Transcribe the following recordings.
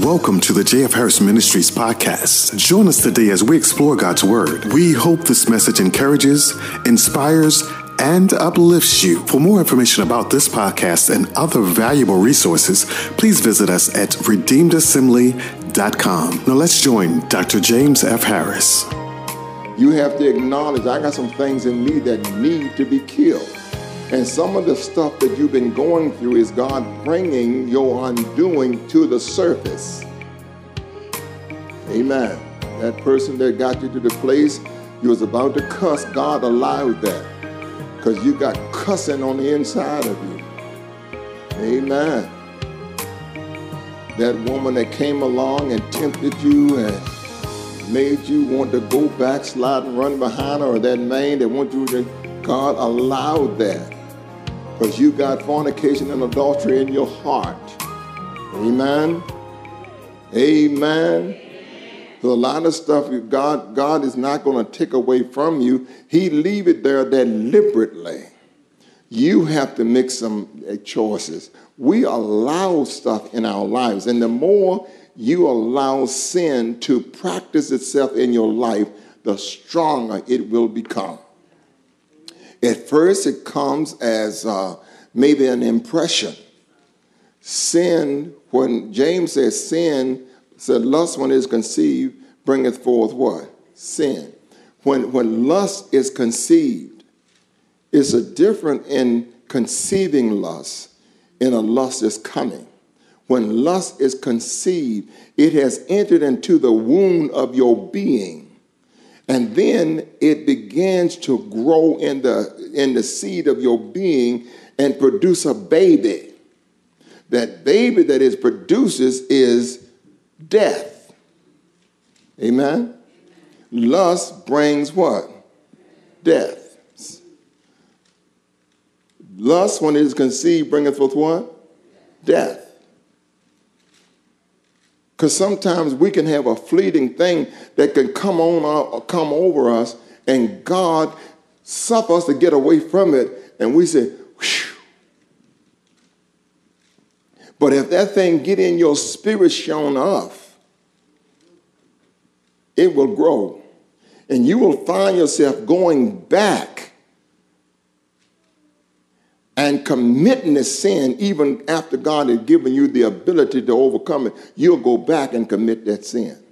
Welcome to the JF Harris Ministries podcast. Join us today as we explore God's Word. We hope this message encourages, inspires, and uplifts you. For more information about this podcast and other valuable resources, please visit us at redeemedassembly.com. Now let's join Dr. James F. Harris. You have to acknowledge I got some things in me that need to be killed. And some of the stuff that you've been going through is God bringing your undoing to the surface. Amen. That person that got you to the place you was about to cuss, God allowed that because you got cussing on the inside of you. Amen. That woman that came along and tempted you and made you want to go backslide and run behind her, or that man that want you to, God allowed that because you got fornication and adultery in your heart. Amen. Amen. So a lot of stuff God, God is not going to take away from you. He leave it there deliberately. You have to make some uh, choices. We allow stuff in our lives, and the more you allow sin to practice itself in your life, the stronger it will become. At first, it comes as uh, maybe an impression. Sin, when James says sin, said lust when it is conceived bringeth forth what? Sin. When, when lust is conceived, it's a different in conceiving lust in a lust is coming. When lust is conceived, it has entered into the womb of your being and then it begins to grow in the, in the seed of your being and produce a baby. That baby that it produces is death. Amen? Lust brings what? Death. Lust, when it is conceived, bringeth forth what? Death. Because sometimes we can have a fleeting thing that can come on or uh, come over us, and God suffer us to get away from it, and we say, Whew. But if that thing get in your spirit shown off, it will grow. And you will find yourself going back and committing the sin, even after God has given you the ability to overcome it, you'll go back and commit that sin.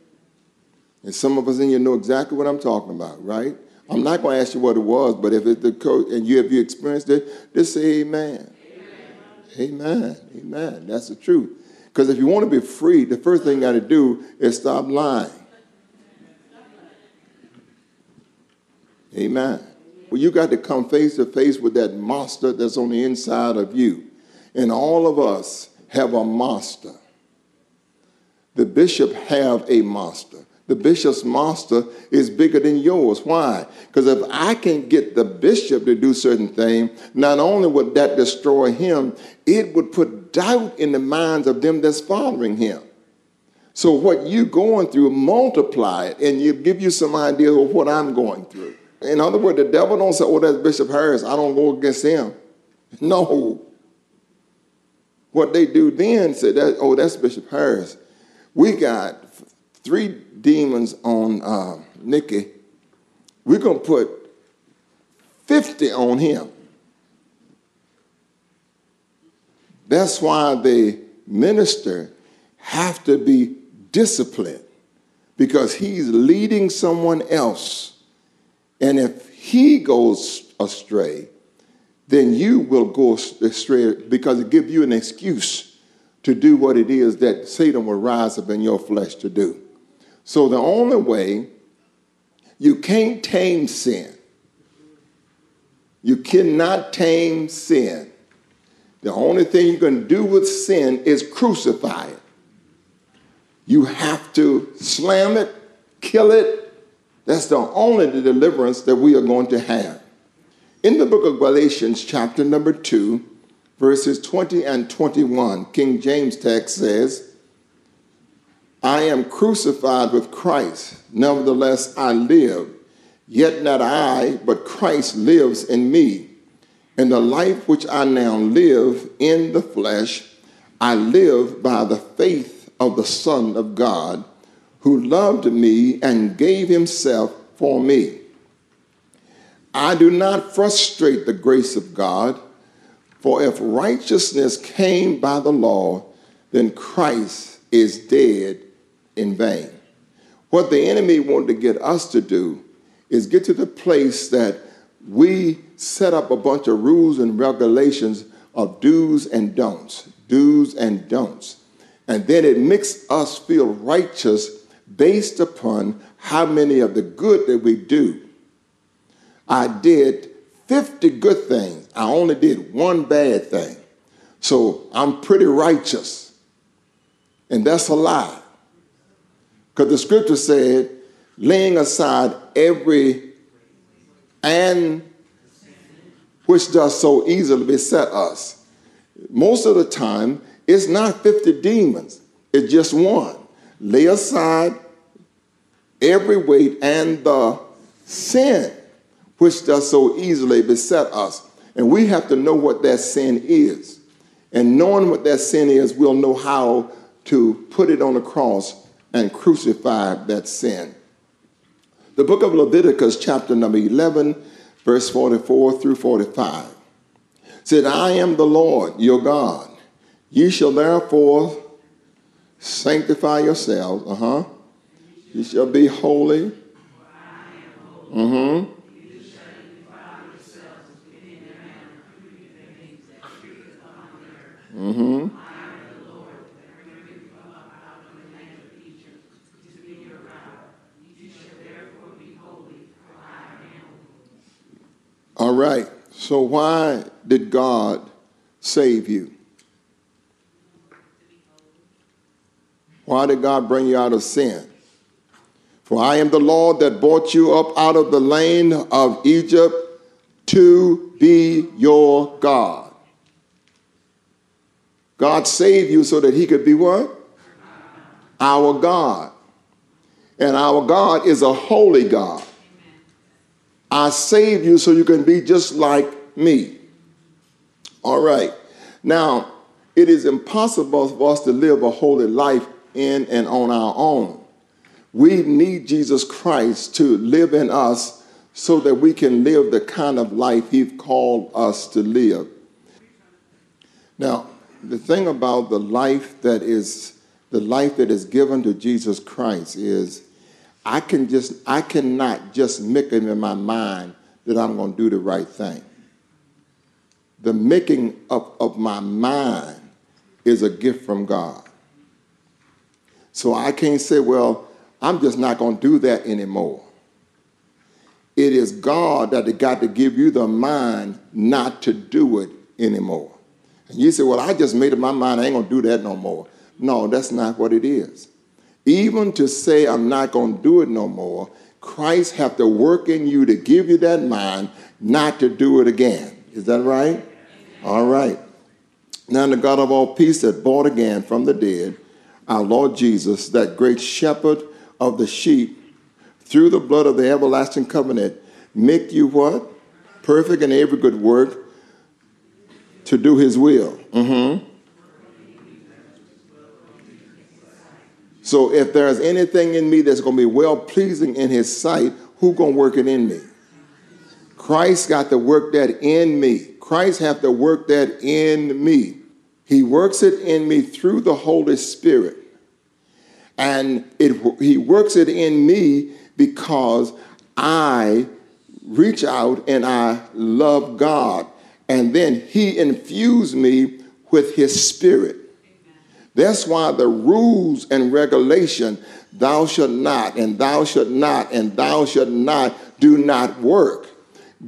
And some of us in here know exactly what I'm talking about, right? I'm not going to ask you what it was, but if it's the code and you have you experienced it, just say amen. Amen. Amen. amen. That's the truth. Because if you want to be free, the first thing you got to do is stop lying. Amen. Well, you got to come face to face with that monster that's on the inside of you. And all of us have a monster. The bishop have a monster. The bishop's monster is bigger than yours. Why? Because if I can get the bishop to do certain things, not only would that destroy him, it would put doubt in the minds of them that's following him. So what you going through, multiply it, and you give you some idea of what I'm going through. In other words, the devil don't say, oh, that's Bishop Harris. I don't go against him. No. What they do then say that, oh, that's Bishop Harris. We got three demons on uh, Nikki. We're going to put 50 on him. That's why the minister have to be disciplined because he's leading someone else and if he goes astray, then you will go astray because it gives you an excuse to do what it is that Satan will rise up in your flesh to do. So the only way you can't tame sin, you cannot tame sin. The only thing you can do with sin is crucify it. You have to slam it, kill it, that's the only deliverance that we are going to have. In the book of Galatians, chapter number 2, verses 20 and 21, King James text says, I am crucified with Christ, nevertheless I live, yet not I, but Christ lives in me. And the life which I now live in the flesh, I live by the faith of the Son of God, who loved me and gave himself for me. I do not frustrate the grace of God, for if righteousness came by the law, then Christ is dead in vain. What the enemy wanted to get us to do is get to the place that we set up a bunch of rules and regulations of do's and don'ts, do's and don'ts. And then it makes us feel righteous based upon how many of the good that we do. I did 50 good things. I only did one bad thing. So I'm pretty righteous. And that's a lie. Because the scripture said, laying aside every and which does so easily beset us. Most of the time, it's not 50 demons, it's just one. Lay aside every weight and the sin which does so easily beset us. And we have to know what that sin is. And knowing what that sin is, we'll know how to put it on the cross and crucify that sin. The book of Leviticus, chapter number 11, verse 44 through 45, said, I am the Lord your God. Ye shall therefore sanctify yourselves. Uh huh. You shall be holy. Mm hmm. Mm-hmm. All right. So why did God save you? Why did God bring you out of sin? For I am the Lord that brought you up out of the land of Egypt to be your God. God saved you so that he could be what? Our God. And our God is a holy God. I saved you so you can be just like me. All right. Now, it is impossible for us to live a holy life in and on our own. We need Jesus Christ to live in us so that we can live the kind of life He's called us to live. Now, the thing about the life that is the life that is given to Jesus Christ is I can just I cannot just make it in my mind that I'm going to do the right thing. The making up of my mind is a gift from God. So I can't say, well, I'm just not going to do that anymore. It is God that got to give you the mind not to do it anymore. And you say, well, I just made up my mind, I ain't going to do that no more. No, that's not what it is. Even to say I'm not going to do it no more, Christ have to work in you to give you that mind not to do it again. Is that right? All right. Now, the God of all peace that bought again from the dead, our Lord Jesus, that great shepherd of the sheep, through the blood of the everlasting covenant, make you what? Perfect in every good work to do his will. Mm-hmm. So if there's anything in me that's going to be well pleasing in his sight, who going to work it in me? Christ got to work that in me. Christ have to work that in me. He works it in me through the Holy Spirit. And it, he works it in me because I reach out and I love God. And then he infused me with his spirit. That's why the rules and regulation, thou shalt not, and thou shalt not, and thou shalt not, do not work.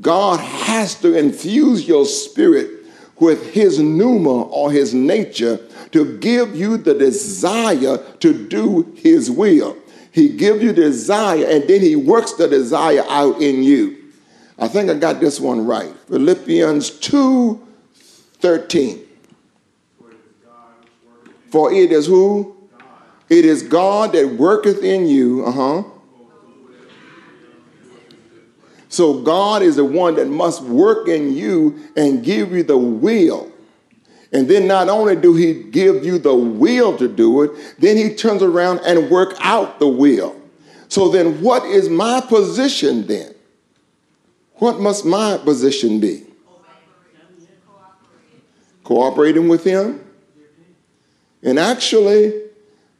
God has to infuse your spirit with his pneuma or his nature to give you the desire to do his will. He gives you desire and then he works the desire out in you. I think I got this one right. Philippians 2 13. For it is who? It is God that worketh in you. Uh huh. So God is the one that must work in you and give you the will. And then not only do he give you the will to do it, then he turns around and work out the will. So then what is my position then? What must my position be? Cooperating with him and actually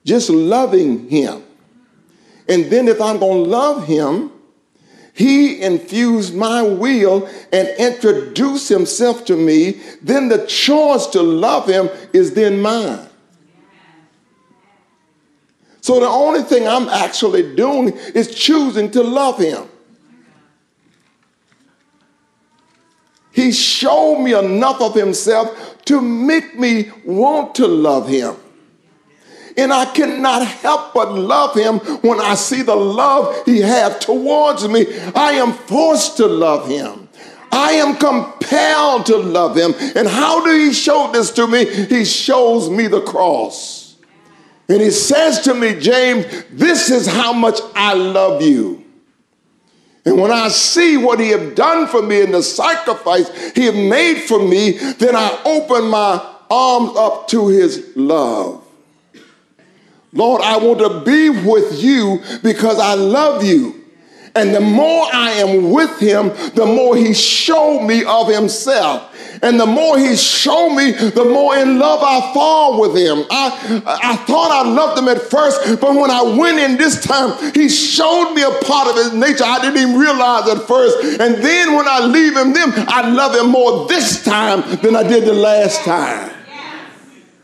just loving him. And then if I'm going to love him, he infused my will and introduced himself to me, then the choice to love him is then mine. So the only thing I'm actually doing is choosing to love him. He showed me enough of himself to make me want to love him. And I cannot help but love him when I see the love he has towards me. I am forced to love him. I am compelled to love him. And how do he show this to me? He shows me the cross. And he says to me, James, this is how much I love you. And when I see what he have done for me and the sacrifice he have made for me, then I open my arms up to his love. Lord, I want to be with you because I love you. And the more I am with him, the more he showed me of himself. And the more he showed me, the more in love I fall with him. I, I thought I loved him at first, but when I went in this time, he showed me a part of his nature I didn't even realize at first. And then when I leave him, then I love him more this time than I did the last time.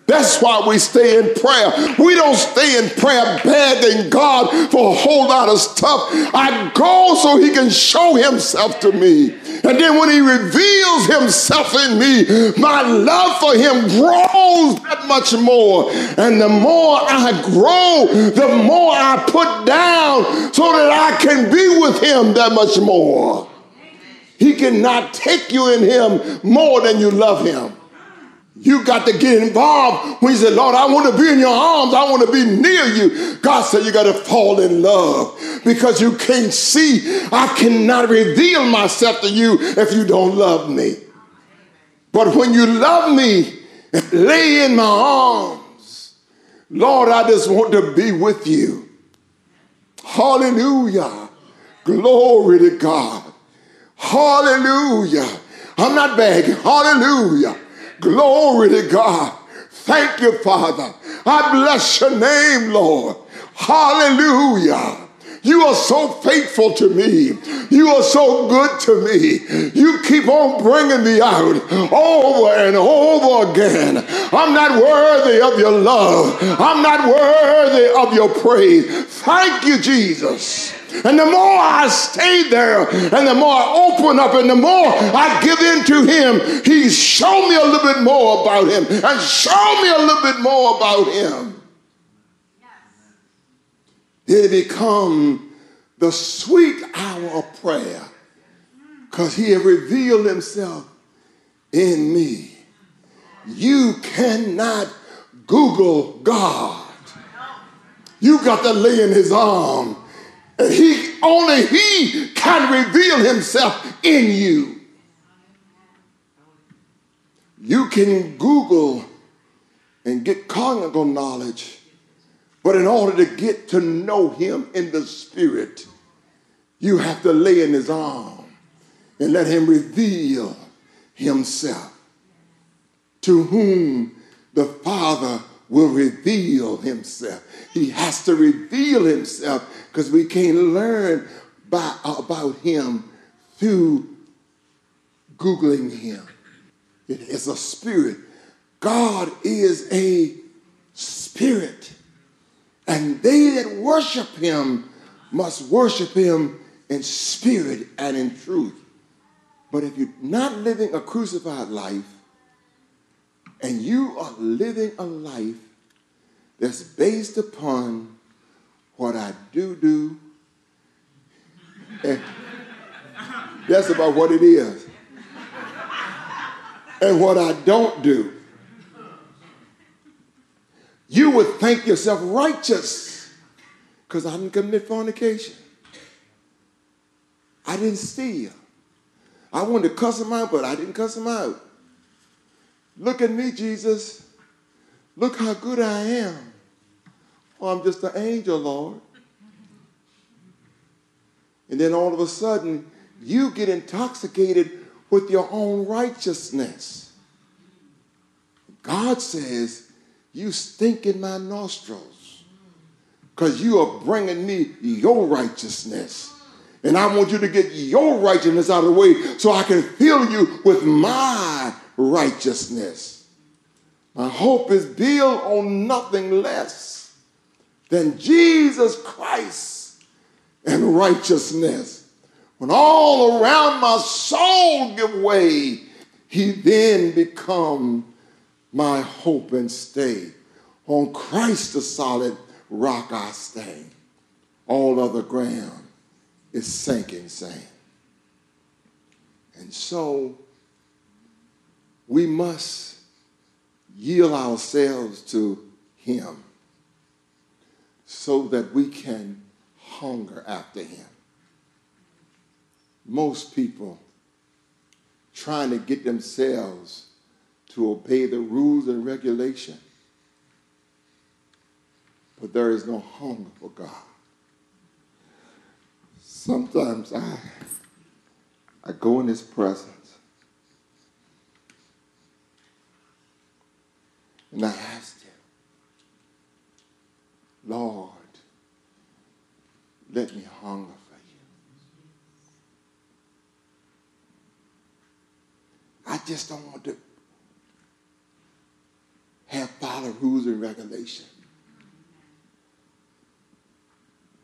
That's why we stay in prayer. We don't stay in prayer begging God for a whole lot of stuff. I go so he can show himself to me. And then when he reveals himself in me, my love for him grows that much more. And the more I grow, the more I put down so that I can be with him that much more. He cannot take you in him more than you love him. You got to get involved when you say, Lord, I want to be in your arms. I want to be near you. God said you got to fall in love because you can't see. I cannot reveal myself to you if you don't love me. But when you love me lay in my arms, Lord, I just want to be with you. Hallelujah. Glory to God. Hallelujah. I'm not begging. Hallelujah. Glory to God. Thank you, Father. I bless your name, Lord. Hallelujah. You are so faithful to me. You are so good to me. You keep on bringing me out over and over again. I'm not worthy of your love. I'm not worthy of your praise. Thank you, Jesus. And the more I stay there, and the more I open up, and the more I give in to Him, He shown me a little bit more about Him, and show me a little bit more about Him. It become the sweet hour of prayer, because He has revealed Himself in me. You cannot Google God. You got to lay in His arm he only he can reveal himself in you. You can Google and get cognitive knowledge, but in order to get to know him in the spirit, you have to lay in his arm and let him reveal himself to whom the Father will reveal himself. He has to reveal himself because we can't learn by, about him through Googling him. It is a spirit. God is a spirit. And they that worship him must worship him in spirit and in truth. But if you're not living a crucified life, and you are living a life that's based upon what I do do, and that's about what it is, and what I don't do, you would think yourself righteous because I didn't commit fornication. I didn't steal. I wanted to cuss him out, but I didn't cuss him out. Look at me, Jesus. Look how good I am. Oh, I'm just an angel, Lord. And then all of a sudden, you get intoxicated with your own righteousness. God says, You stink in my nostrils because you are bringing me your righteousness. And I want you to get your righteousness out of the way so I can fill you with my righteousness. My hope is built on nothing less than Jesus Christ and righteousness. When all around my soul give way, he then become my hope and stay. On Christ the solid rock I stand. All other ground is sinking sand. And so we must yield ourselves to Him so that we can hunger after Him. Most people trying to get themselves to obey the rules and regulation, but there is no hunger for God. Sometimes I, I go in His presence And I asked him, Lord, let me hunger for you. I just don't want to have follow rules and regulation.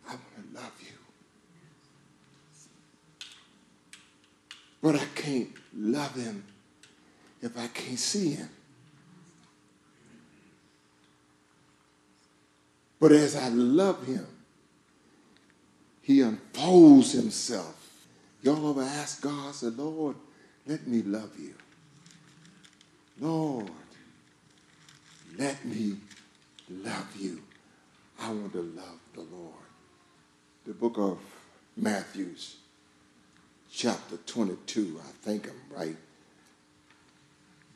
I want to love you. But I can't love him if I can't see him. But as I love him, he unfolds himself. Y'all ever ask God, say, Lord, let me love you. Lord, let me love you. I want to love the Lord. The book of Matthew's, chapter 22, I think I'm right.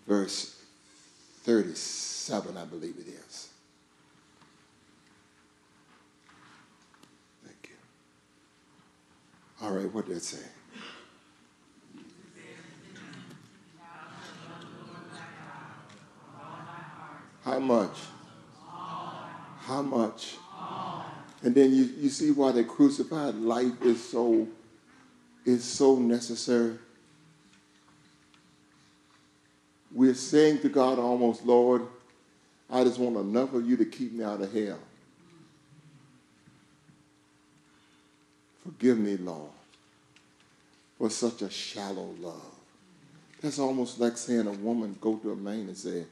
Verse 37, I believe it is. All right, what did it say? How much? How much? And then you, you see why the crucified life is so is so necessary. We're saying to God almost, Lord, I just want enough of you to keep me out of hell. Forgive me, Lord, for such a shallow love. That's almost like saying a woman go to a man and say,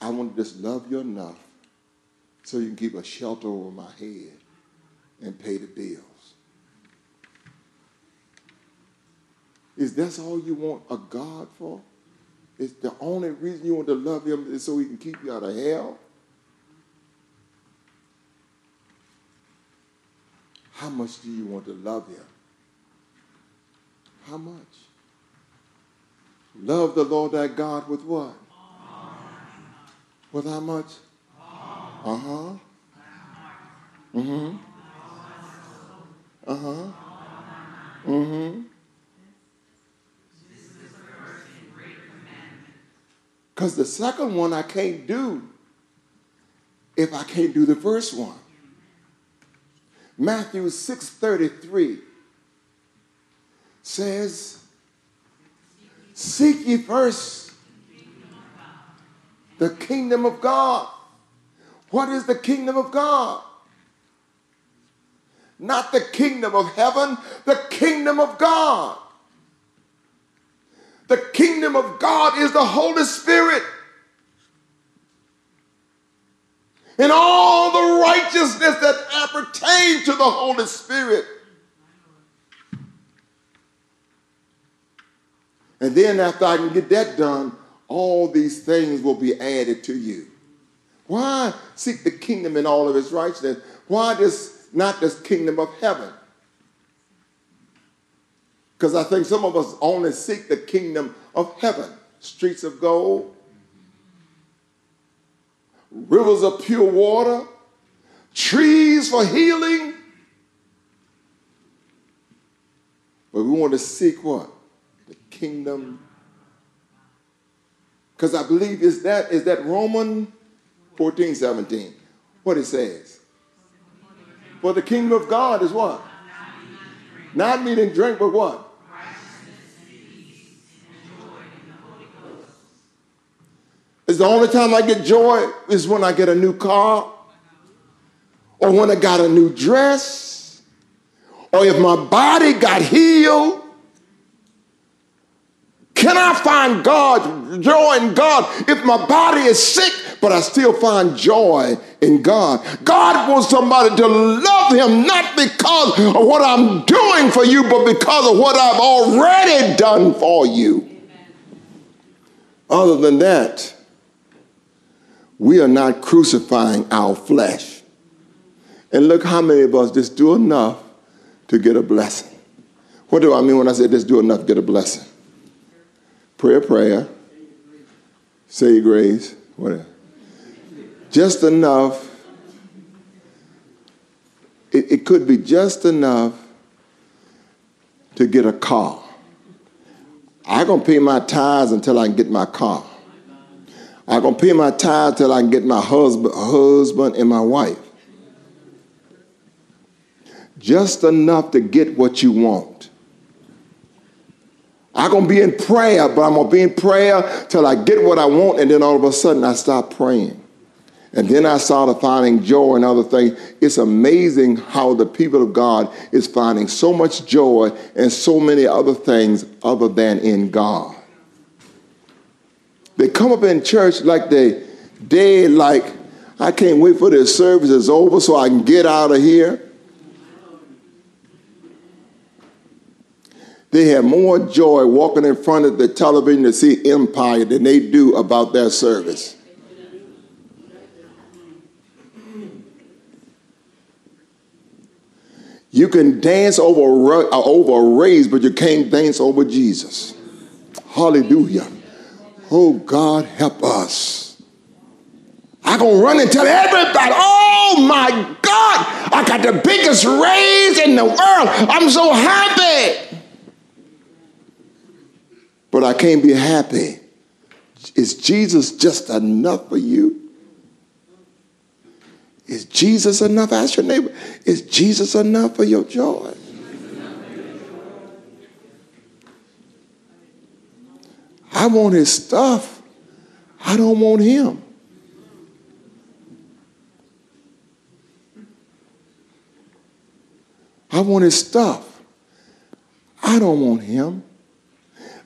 I want to just love you enough so you can keep a shelter over my head and pay the bills. Is that all you want a God for? Is the only reason you want to love him is so he can keep you out of hell? How much do you want to love him? How much? Love the Lord thy God with what? With how much? Uh huh. Mm hmm. Uh huh. Mm hmm. Because the second one I can't do if I can't do the first one. Matthew 6:33 says, Seek ye first the kingdom of God. What is the kingdom of God? Not the kingdom of heaven, the kingdom of God. The kingdom of God is the Holy Spirit. And all the righteousness that appertain to the Holy Spirit. And then after I can get that done, all these things will be added to you. Why seek the kingdom in all of its righteousness? Why this not this kingdom of heaven? Because I think some of us only seek the kingdom of heaven. streets of gold, rivers of pure water, trees for healing. But we want to seek what? The kingdom. Because I believe is that is that Roman 14, 17. What it says. For the kingdom of God is what? Not meat and drink, but what? The only time I get joy is when I get a new car, or when I got a new dress, or if my body got healed. Can I find God, joy in God, if my body is sick, but I still find joy in God? God wants somebody to love Him not because of what I'm doing for you, but because of what I've already done for you. Other than that, we are not crucifying our flesh. And look how many of us just do enough to get a blessing. What do I mean when I say just do enough to get a blessing? Pray a prayer, say your grace, whatever. Just enough. It, it could be just enough to get a car. I'm going to pay my tithes until I can get my car. I'm going to pay my tithe till I can get my husband, husband and my wife. Just enough to get what you want. I'm going to be in prayer, but I'm going to be in prayer till I get what I want, and then all of a sudden I stop praying. And then I started finding joy and other things. It's amazing how the people of God is finding so much joy and so many other things other than in God. They come up in church like they dead, like, I can't wait for this service is over so I can get out of here. They have more joy walking in front of the television to see Empire than they do about their service. You can dance over, over a race, but you can't dance over Jesus. Hallelujah. Oh, God, help us. I'm going to run and tell everybody, oh my God, I got the biggest raise in the world. I'm so happy. But I can't be happy. Is Jesus just enough for you? Is Jesus enough? Ask your neighbor, is Jesus enough for your joy? I want his stuff. I don't want him. I want his stuff. I don't want him.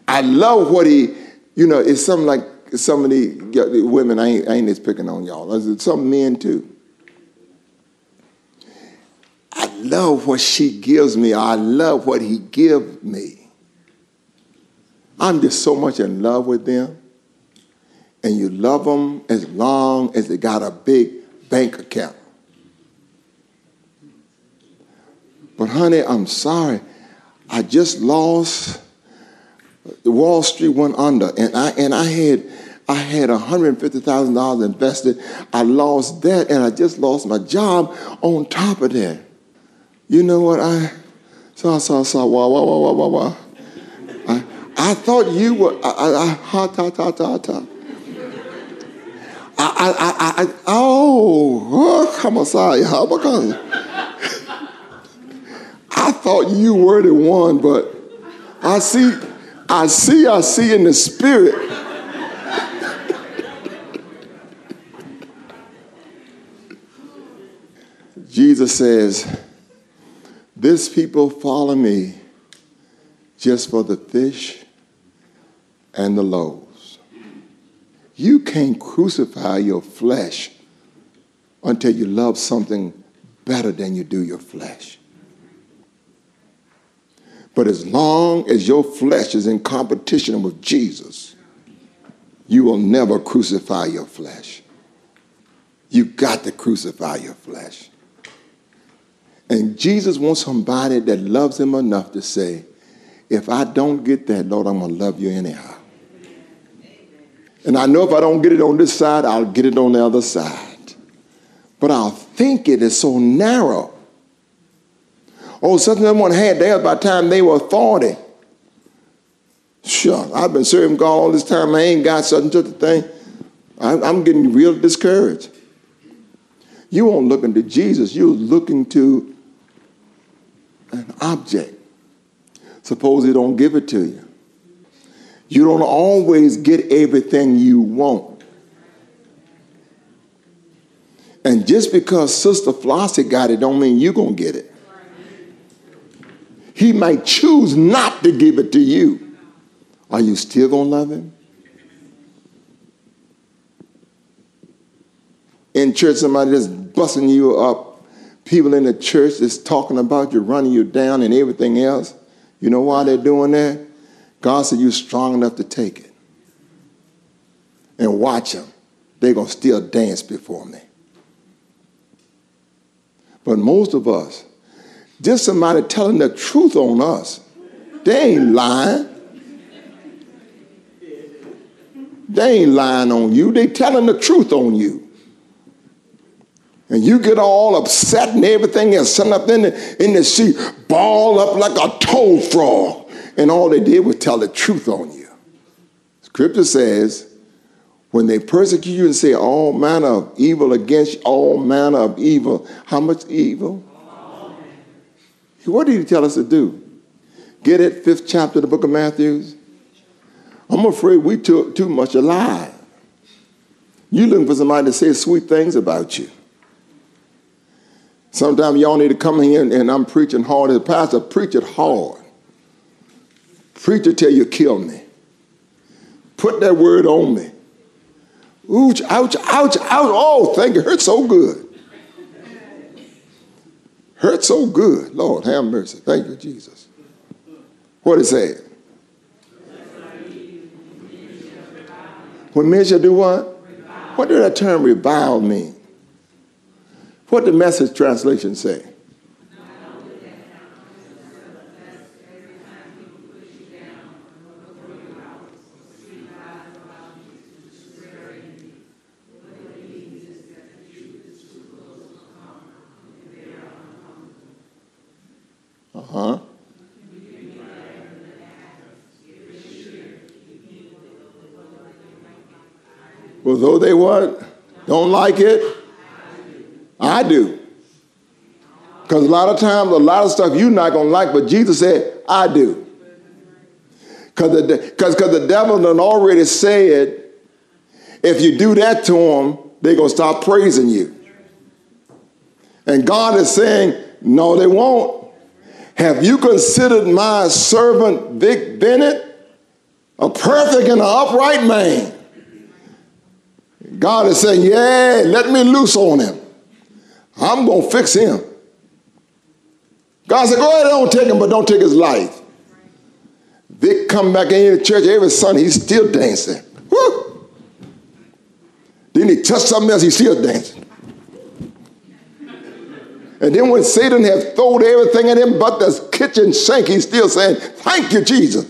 I love what he, you know, it's something like some of the women, I ain't, I ain't just picking on y'all. Some men too. I love what she gives me. I love what he gives me. I'm just so much in love with them. And you love them as long as they got a big bank account. But honey, I'm sorry. I just lost the Wall Street went under and I and I had I had $150,000 invested. I lost that and I just lost my job on top of that. You know what I saw, saw, saw, wah, wah, wah, wah, wah, wah. I thought you were, I, I, ta. I, I, I, I, oh, oh on, sorry, I thought you were the one, but I see, I see, I see in the spirit. Jesus says, This people follow me just for the fish and the loaves. You can't crucify your flesh until you love something better than you do your flesh. But as long as your flesh is in competition with Jesus, you will never crucify your flesh. You've got to crucify your flesh. And Jesus wants somebody that loves him enough to say, if I don't get that, Lord, I'm going to love you anyhow. And I know if I don't get it on this side, I'll get it on the other side. But I'll think it is so narrow. Oh, something someone had theirs by the time they were 40. Sure, I've been serving God all this time. I ain't got such and such a thing. I'm getting real discouraged. You won't look into Jesus, you're looking to an object. Suppose he don't give it to you. You don't always get everything you want. And just because Sister Flossie got it don't mean you're going to get it. He might choose not to give it to you. Are you still going to love him? In church, somebody just busting you up. People in the church is talking about you, running you down, and everything else. You know why they're doing that? God said you're strong enough to take it. And watch them. They're going to still dance before me. But most of us, just somebody telling the truth on us, they ain't lying. They ain't lying on you. They telling the truth on you. And you get all upset and everything else, sitting up in the, in the seat, ball up like a toad frog. And all they did was tell the truth on you. Scripture says, when they persecute you and say all manner of evil against all manner of evil, how much evil? What did he tell us to do? Get it? Fifth chapter of the book of Matthew. I'm afraid we took too much alive. You looking for somebody to say sweet things about you. Sometimes y'all need to come here and, and I'm preaching hard. As a pastor, preach it hard. Preach it till you kill me. Put that word on me. Ouch, ouch, ouch, ouch. Oh, thank you. Hurt so good. Hurt so good. Lord, have mercy. Thank you, Jesus. What is that? When men shall do what? What did that term revile mean? What did the message translation say? Though they what? Don't like it? I do. Because a lot of times, a lot of stuff you're not going to like, but Jesus said, I do. Because the, cause, cause the devil done already said, if you do that to them, they're going to stop praising you. And God is saying, no, they won't. Have you considered my servant Vic Bennett a perfect and an upright man? God is saying, yeah, let me loose on him. I'm going to fix him. God said, go ahead, don't take him, but don't take his life. Vic come back in the church every Sunday, he's still dancing. Woo! Then he touch something else, he's still dancing. And then when Satan has thrown everything at him but the kitchen sink, he's still saying, thank you, Jesus.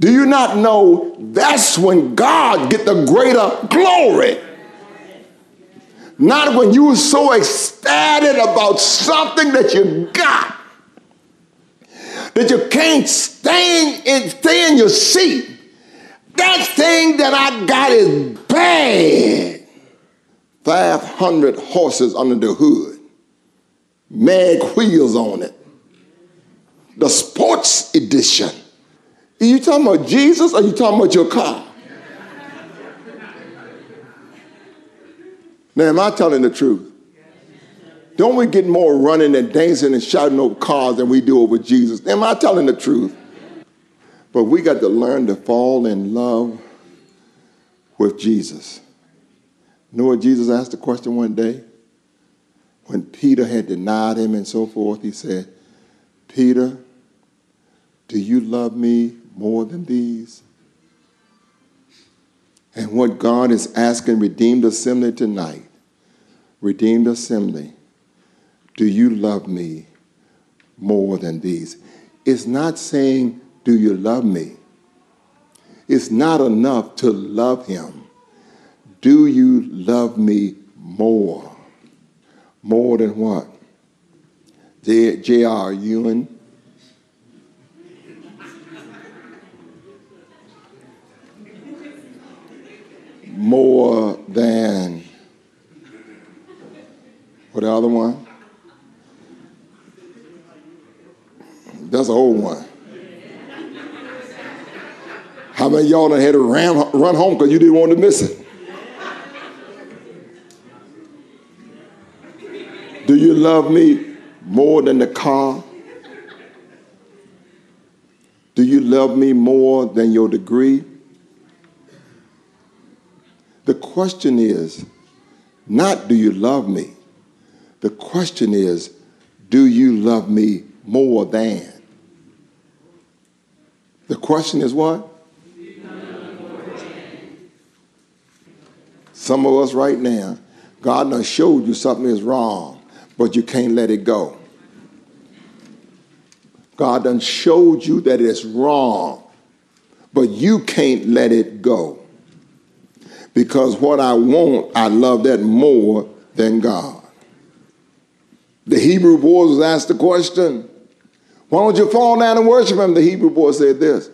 Do you not know that's when God get the greater glory? Not when you are so ecstatic about something that you got that you can't stay in, stay in your seat. That thing that I got is bad. 500 horses under the hood, mag wheels on it, the sports edition. Are you talking about Jesus or are you talking about your car? Now, am I telling the truth? Don't we get more running and dancing and shouting over cars than we do over Jesus? Am I telling the truth? But we got to learn to fall in love with Jesus. You know what Jesus asked the question one day? When Peter had denied him and so forth, he said, Peter, do you love me more than these? And what God is asking Redeemed Assembly tonight Redeemed Assembly, do you love me more than these? It's not saying, do you love me? it's not enough to love him. Do you love me more? More than what? J.R. Ewing. More than what the other one? That's an old one. How many y'all done had to ran, run home because you didn't want to miss it? Do you love me more than the car? Do you love me more than your degree? The question is not do you love me? The question is do you love me more than? The question is what? Some of us right now, God done showed you something is wrong, but you can't let it go. God done showed you that it's wrong, but you can't let it go. Because what I want, I love that more than God. The Hebrew boys was asked the question, why don't you fall down and worship him? The Hebrew boy said this.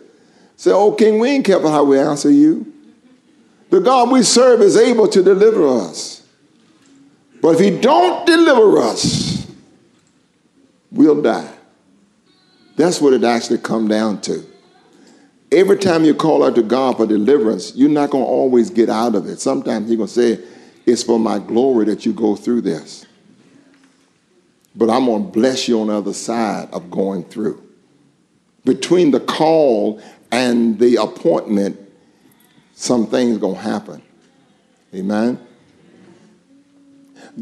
Say, oh king, we ain't careful how we answer you. The God we serve is able to deliver us. But if he don't deliver us, we'll die. That's what it actually come down to. Every time you call out to God for deliverance, you're not going to always get out of it. Sometimes He's going to say, it's for my glory that you go through this. But I'm going to bless you on the other side of going through. Between the call and the appointment, some things going to happen. Amen?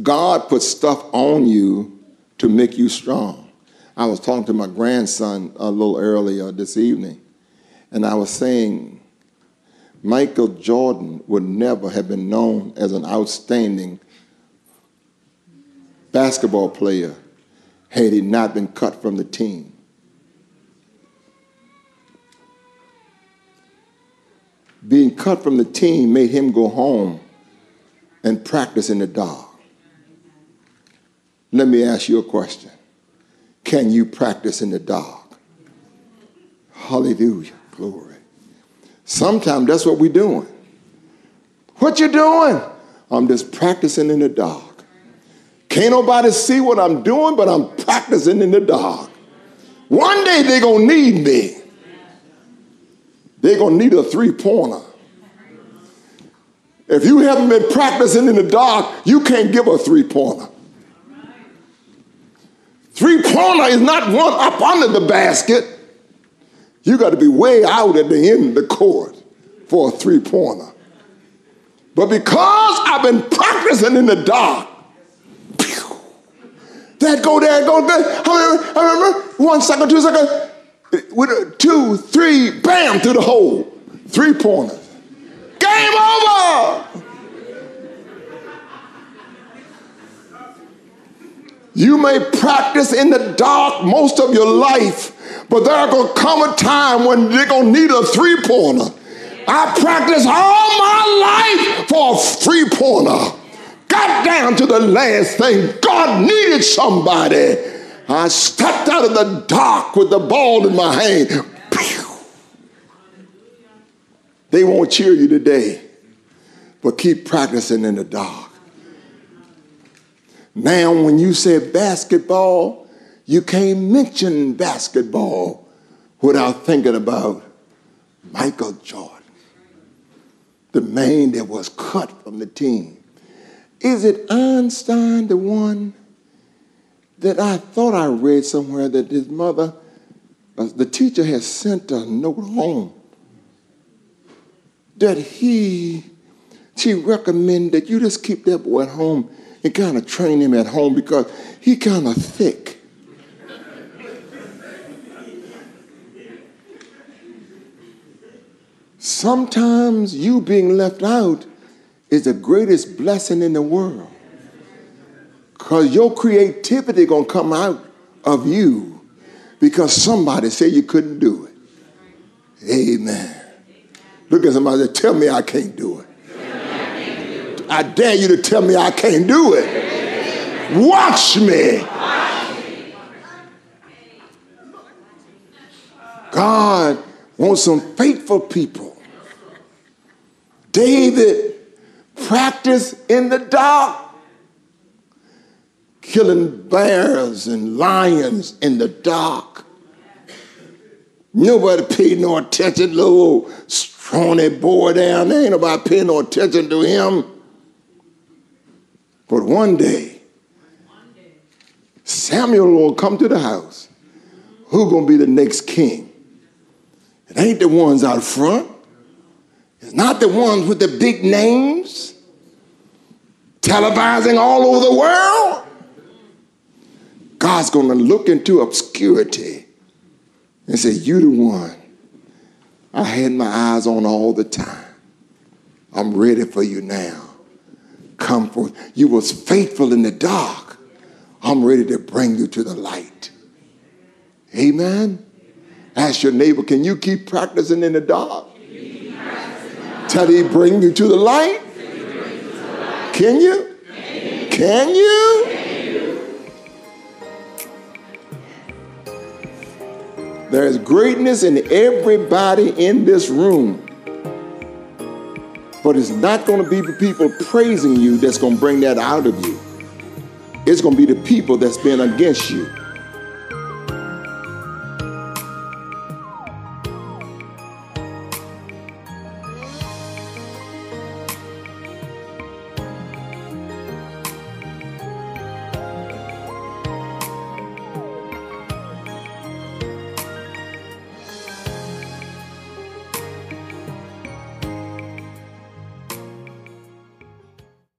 God puts stuff on you to make you strong. I was talking to my grandson a little earlier this evening, and I was saying Michael Jordan would never have been known as an outstanding basketball player had he not been cut from the team. being cut from the team made him go home and practice in the dark. Let me ask you a question. Can you practice in the dark? Hallelujah. Glory. Sometimes that's what we're doing. What you doing? I'm just practicing in the dark. Can't nobody see what I'm doing, but I'm practicing in the dark. One day they're going to need me. They're going to need a three pointer. If you haven't been practicing in the dark, you can't give a three pointer. Three pointer is not one up under the basket. You got to be way out at the end of the court for a three pointer. But because I've been practicing in the dark, that go there, go there. I remember, I remember one second, two seconds, with a two, three, bam, through the hole. Three pointers. Game over. You may practice in the dark most of your life, but there's going to come a time when they're going to need a three pointer. I practiced all my life for a three pointer. Got down to the last thing. God needed somebody I stepped out of the dark with the ball in my hand. Pew. They won't cheer you today, but keep practicing in the dark. Now, when you say basketball, you can't mention basketball without thinking about Michael Jordan, the man that was cut from the team. Is it Einstein, the one that I thought I read somewhere that his mother, uh, the teacher had sent a note home that he, she recommended you just keep that boy at home and kind of train him at home because he kind of thick. Sometimes you being left out is the greatest blessing in the world. Because your creativity gonna come out of you because somebody said you couldn't do it. Amen. Look at somebody say, Tell me I can't do it. I dare you to tell me I can't do it. Watch me. God wants some faithful people. David practiced in the dark, killing bears and lions in the dark. Nobody paid no attention. Little scrawny boy down there, ain't nobody paying no attention to him. But one day, Samuel will come to the house. Who gonna be the next king? It ain't the ones out front. It's not the ones with the big names, televising all over the world. God's gonna look into obscurity and say, You the one I had my eyes on all the time. I'm ready for you now. Come forth. You was faithful in the dark. I'm ready to bring you to the light. Amen. Ask your neighbor, can you keep practicing in the dark? Till he bring you to the light? Can you? Can you? There's greatness in everybody in this room. But it's not going to be the people praising you that's going to bring that out of you. It's going to be the people that's been against you